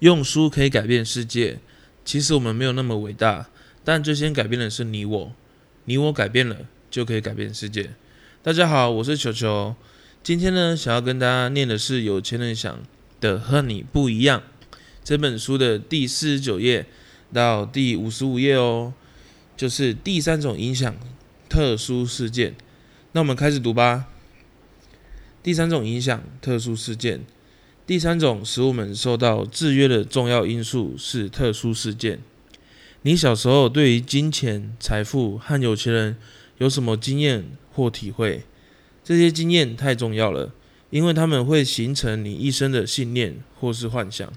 用书可以改变世界，其实我们没有那么伟大，但最先改变的是你我，你我改变了，就可以改变世界。大家好，我是球球，今天呢，想要跟大家念的是《有钱人想的和你不一样》这本书的第四十九页到第五十五页哦，就是第三种影响特殊事件。那我们开始读吧。第三种影响特殊事件，第三种使我们受到制约的重要因素是特殊事件。你小时候对于金钱、财富和有钱人有什么经验或体会？这些经验太重要了，因为他们会形成你一生的信念或是幻想。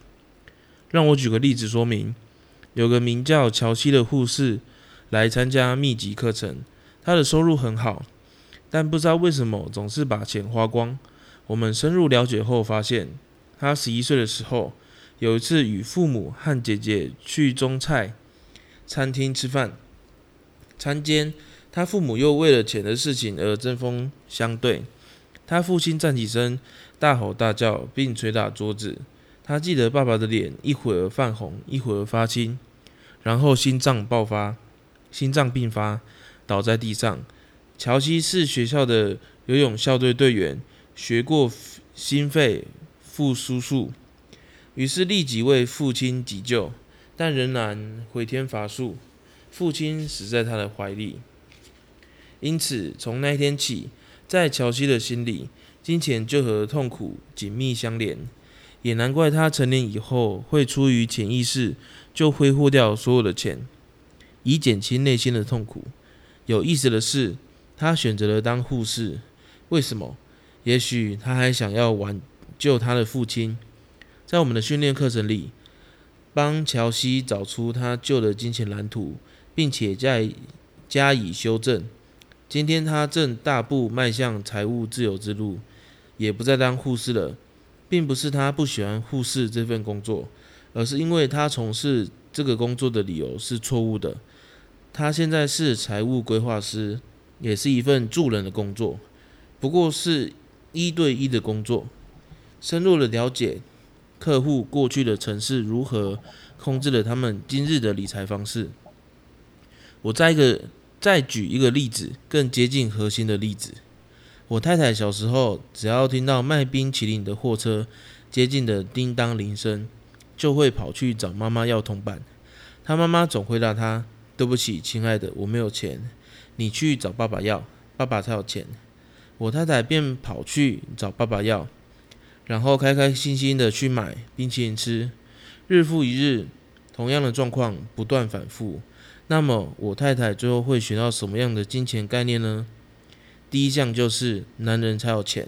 让我举个例子说明：有个名叫乔西的护士来参加密集课程，他的收入很好。但不知道为什么总是把钱花光。我们深入了解后发现，他十一岁的时候，有一次与父母和姐姐去中菜餐厅吃饭，餐间他父母又为了钱的事情而针锋相对。他父亲站起身，大吼大叫，并捶打桌子。他记得爸爸的脸一会儿泛红，一会儿发青，然后心脏爆发，心脏病发，倒在地上。乔西是学校的游泳校队队员，学过心肺复苏术，于是立即为父亲急救，但仍然回天乏术，父亲死在他的怀里。因此，从那天起，在乔西的心里，金钱就和痛苦紧密相连。也难怪他成年以后会出于潜意识就挥霍掉所有的钱，以减轻内心的痛苦。有意思的是。他选择了当护士，为什么？也许他还想要玩救他的父亲。在我们的训练课程里，帮乔西找出他旧的金钱蓝图，并且加加以修正。今天他正大步迈向财务自由之路，也不再当护士了，并不是他不喜欢护士这份工作，而是因为他从事这个工作的理由是错误的。他现在是财务规划师。也是一份助人的工作，不过是一对一的工作，深入的了解客户过去的城市如何控制了他们今日的理财方式。我再一个再举一个例子，更接近核心的例子。我太太小时候，只要听到卖冰淇淋的货车接近的叮当铃声，就会跑去找妈妈要铜板。她妈妈总回答她：“对不起，亲爱的，我没有钱。”你去找爸爸要，爸爸才有钱。我太太便跑去找爸爸要，然后开开心心的去买冰淇淋吃。日复一日，同样的状况不断反复。那么，我太太最后会学到什么样的金钱概念呢？第一项就是男人才有钱。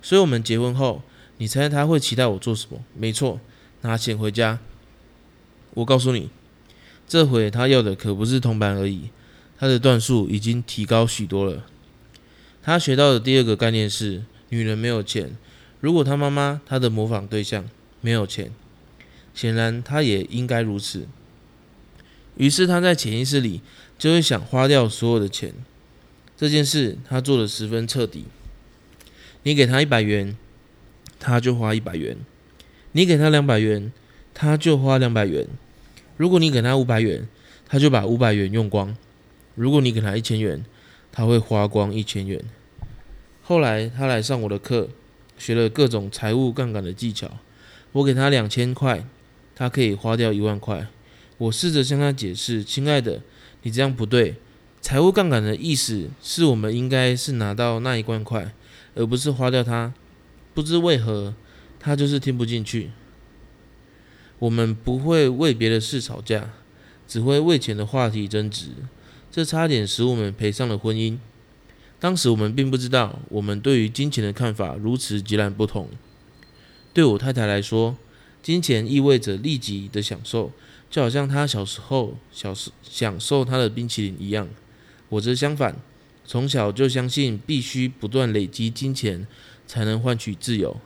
所以，我们结婚后，你猜他会期待我做什么？没错，拿钱回家。我告诉你，这回他要的可不是铜板而已。他的段数已经提高许多了。他学到的第二个概念是：女人没有钱。如果他妈妈，他的模仿对象没有钱，显然他也应该如此。于是他在潜意识里就会想花掉所有的钱。这件事他做的十分彻底。你给他一百元，他就花一百元；你给他两百元，他就花两百元。如果你给他五百元，他就把五百元用光。如果你给他一千元，他会花光一千元。后来他来上我的课，学了各种财务杠杆的技巧。我给他两千块，他可以花掉一万块。我试着向他解释：“亲爱的，你这样不对。财务杠杆的意思是我们应该是拿到那一万块，而不是花掉它。”不知为何，他就是听不进去。我们不会为别的事吵架，只会为钱的话题争执。这差点使我们赔上了婚姻。当时我们并不知道，我们对于金钱的看法如此截然不同。对我太太来说，金钱意味着立即的享受，就好像她小时候小时享受她的冰淇淋一样。我则相反，从小就相信必须不断累积金钱才能换取自由。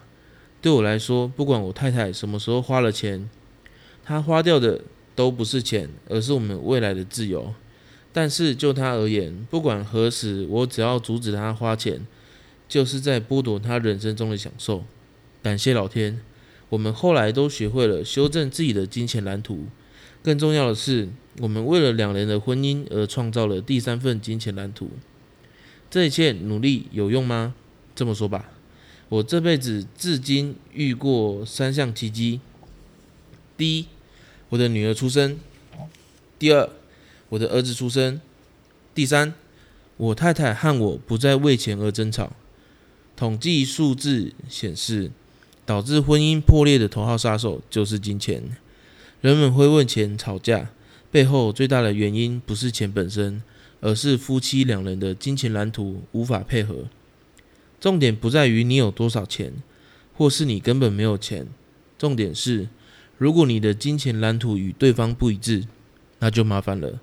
对我来说，不管我太太什么时候花了钱，她花掉的都不是钱，而是我们未来的自由。但是就他而言，不管何时，我只要阻止他花钱，就是在剥夺他人生中的享受。感谢老天，我们后来都学会了修正自己的金钱蓝图。更重要的是，我们为了两人的婚姻而创造了第三份金钱蓝图。这一切努力有用吗？这么说吧，我这辈子至今遇过三项奇迹：第一，我的女儿出生；第二，我的儿子出生；第三，我太太和我不再为钱而争吵。统计数字显示，导致婚姻破裂的头号杀手就是金钱。人们会问钱吵架，背后最大的原因不是钱本身，而是夫妻两人的金钱蓝图无法配合。重点不在于你有多少钱，或是你根本没有钱，重点是，如果你的金钱蓝图与对方不一致，那就麻烦了。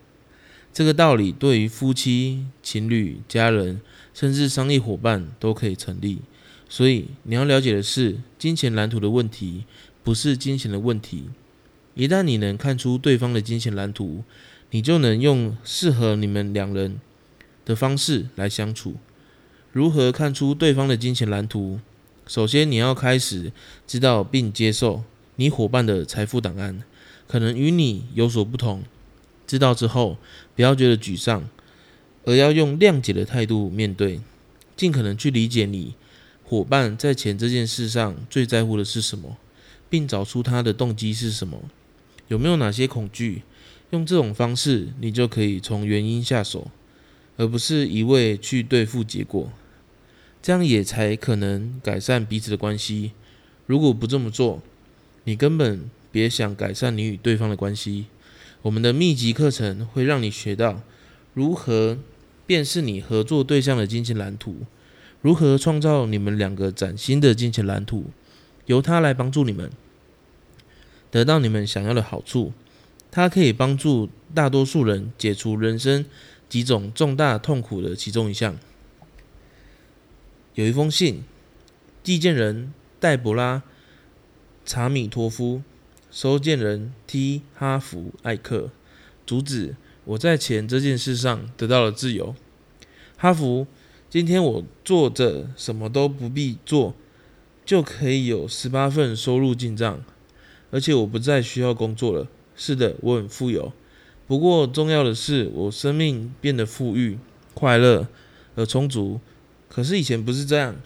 这个道理对于夫妻、情侣、家人，甚至商业伙伴都可以成立。所以你要了解的是，金钱蓝图的问题不是金钱的问题。一旦你能看出对方的金钱蓝图，你就能用适合你们两人的方式来相处。如何看出对方的金钱蓝图？首先，你要开始知道并接受你伙伴的财富档案可能与你有所不同。知道之后，不要觉得沮丧，而要用谅解的态度面对，尽可能去理解你伙伴在钱这件事上最在乎的是什么，并找出他的动机是什么。有没有哪些恐惧？用这种方式，你就可以从原因下手，而不是一味去对付结果。这样也才可能改善彼此的关系。如果不这么做，你根本别想改善你与对方的关系。我们的密集课程会让你学到如何辨识你合作对象的金钱蓝图，如何创造你们两个崭新的金钱蓝图，由它来帮助你们。得到你们想要的好处，它可以帮助大多数人解除人生几种重大痛苦的其中一项。有一封信，寄件人戴博拉·查米托夫，收件人 T 哈弗艾克，主旨：我在钱这件事上得到了自由。哈弗，今天我做着什么都不必做，就可以有十八份收入进账。而且我不再需要工作了。是的，我很富有。不过重要的是，我生命变得富裕、快乐而充足。可是以前不是这样。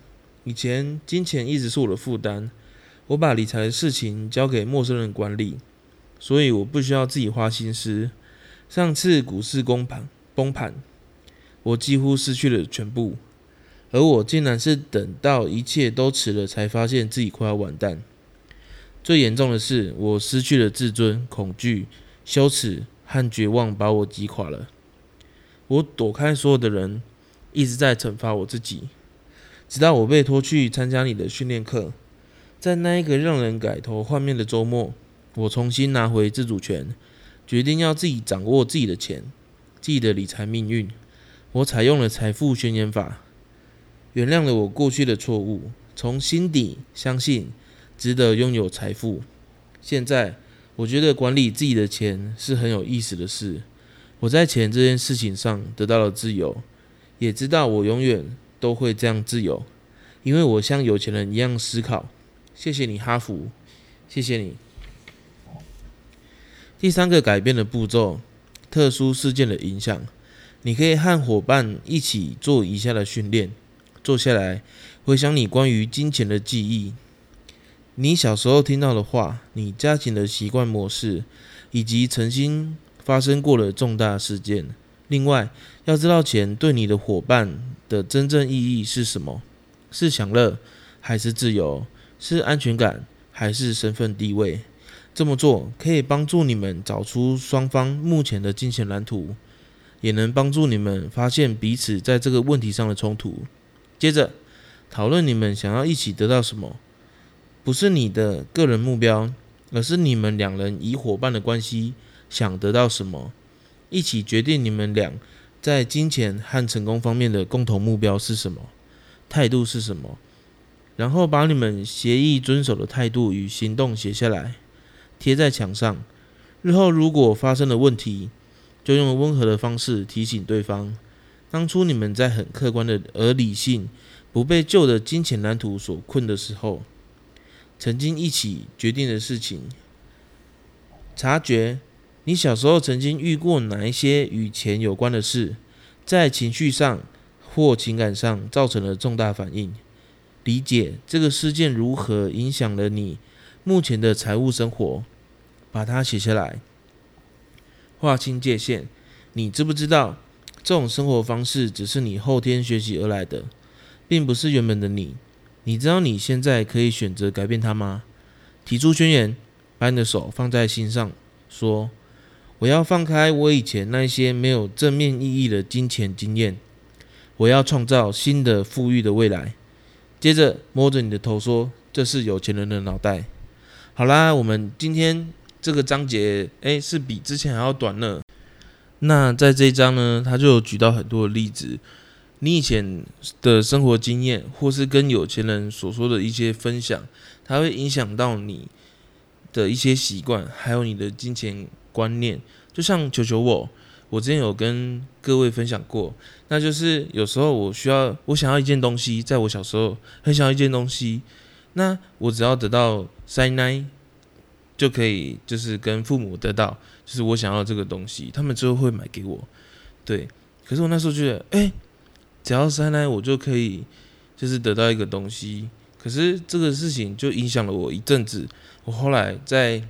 以前金钱一直是我的负担。我把理财的事情交给陌生人管理，所以我不需要自己花心思。上次股市崩盘，崩盘，我几乎失去了全部。而我竟然是等到一切都迟了，才发现自己快要完蛋。最严重的是，我失去了自尊，恐惧、羞耻和绝望把我击垮了。我躲开所有的人，一直在惩罚我自己，直到我被拖去参加你的训练课。在那一个让人改头换面的周末，我重新拿回自主权，决定要自己掌握自己的钱，自己的理财命运。我采用了财富宣言法，原谅了我过去的错误，从心底相信。值得拥有财富。现在，我觉得管理自己的钱是很有意思的事。我在钱这件事情上得到了自由，也知道我永远都会这样自由，因为我像有钱人一样思考。谢谢你，哈佛，谢谢你。第三个改变的步骤：特殊事件的影响。你可以和伙伴一起做以下的训练：坐下来，回想你关于金钱的记忆。你小时候听到的话，你家庭的习惯模式，以及曾经发生过的重大事件。另外，要知道钱对你的伙伴的真正意义是什么？是享乐，还是自由？是安全感，还是身份地位？这么做可以帮助你们找出双方目前的金钱蓝图，也能帮助你们发现彼此在这个问题上的冲突。接着，讨论你们想要一起得到什么。不是你的个人目标，而是你们两人以伙伴的关系想得到什么，一起决定你们俩在金钱和成功方面的共同目标是什么，态度是什么，然后把你们协议遵守的态度与行动写下来，贴在墙上。日后如果发生了问题，就用温和的方式提醒对方，当初你们在很客观的而理性，不被旧的金钱蓝图所困的时候。曾经一起决定的事情。察觉你小时候曾经遇过哪一些与钱有关的事，在情绪上或情感上造成了重大反应。理解这个事件如何影响了你目前的财务生活，把它写下来，划清界限。你知不知道，这种生活方式只是你后天学习而来的，并不是原本的你。你知道你现在可以选择改变它吗？提出宣言，把你的手放在心上，说：“我要放开我以前那些没有正面意义的金钱经验，我要创造新的富裕的未来。”接着摸着你的头说：“这是有钱人的脑袋。”好啦，我们今天这个章节，诶，是比之前还要短呢。那在这一章呢，他就有举到很多的例子，你以前的生活经验，或是跟有钱人所说的一些分享，它会影响到你的一些习惯，还有你的金钱观念。就像求求我。我之前有跟各位分享过，那就是有时候我需要，我想要一件东西，在我小时候很想要一件东西，那我只要得到三奶，就可以就是跟父母得到，就是我想要这个东西，他们之后会买给我。对，可是我那时候觉得，哎，只要三奶，我就可以就是得到一个东西。可是这个事情就影响了我一阵子。我后来在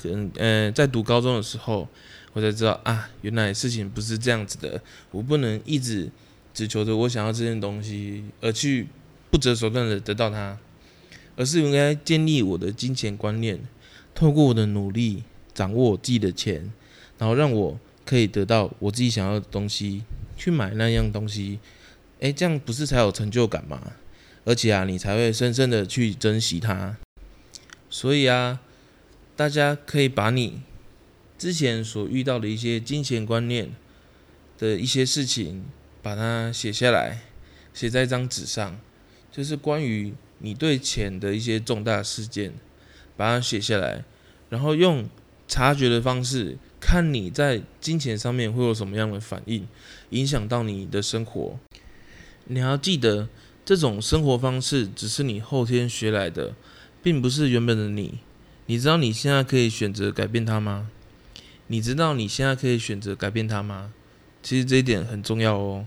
跟呃在读高中的时候。我才知道啊，原来事情不是这样子的。我不能一直只求着我想要这件东西，而去不择手段的得到它，而是应该建立我的金钱观念，透过我的努力掌握我自己的钱，然后让我可以得到我自己想要的东西，去买那样东西。诶，这样不是才有成就感吗？而且啊，你才会深深的去珍惜它。所以啊，大家可以把你。之前所遇到的一些金钱观念的一些事情，把它写下来，写在一张纸上，就是关于你对钱的一些重大事件，把它写下来，然后用察觉的方式，看你在金钱上面会有什么样的反应，影响到你的生活。你要记得，这种生活方式只是你后天学来的，并不是原本的你。你知道你现在可以选择改变它吗？你知道你现在可以选择改变它吗？其实这一点很重要哦。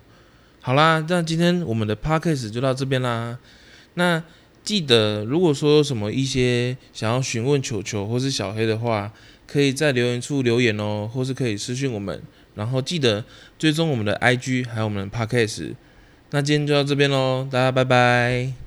好啦，那今天我们的 podcast 就到这边啦。那记得，如果说有什么一些想要询问球球或是小黑的话，可以在留言处留言哦，或是可以私讯我们。然后记得追踪我们的 IG 还有我们的 podcast。那今天就到这边喽，大家拜拜。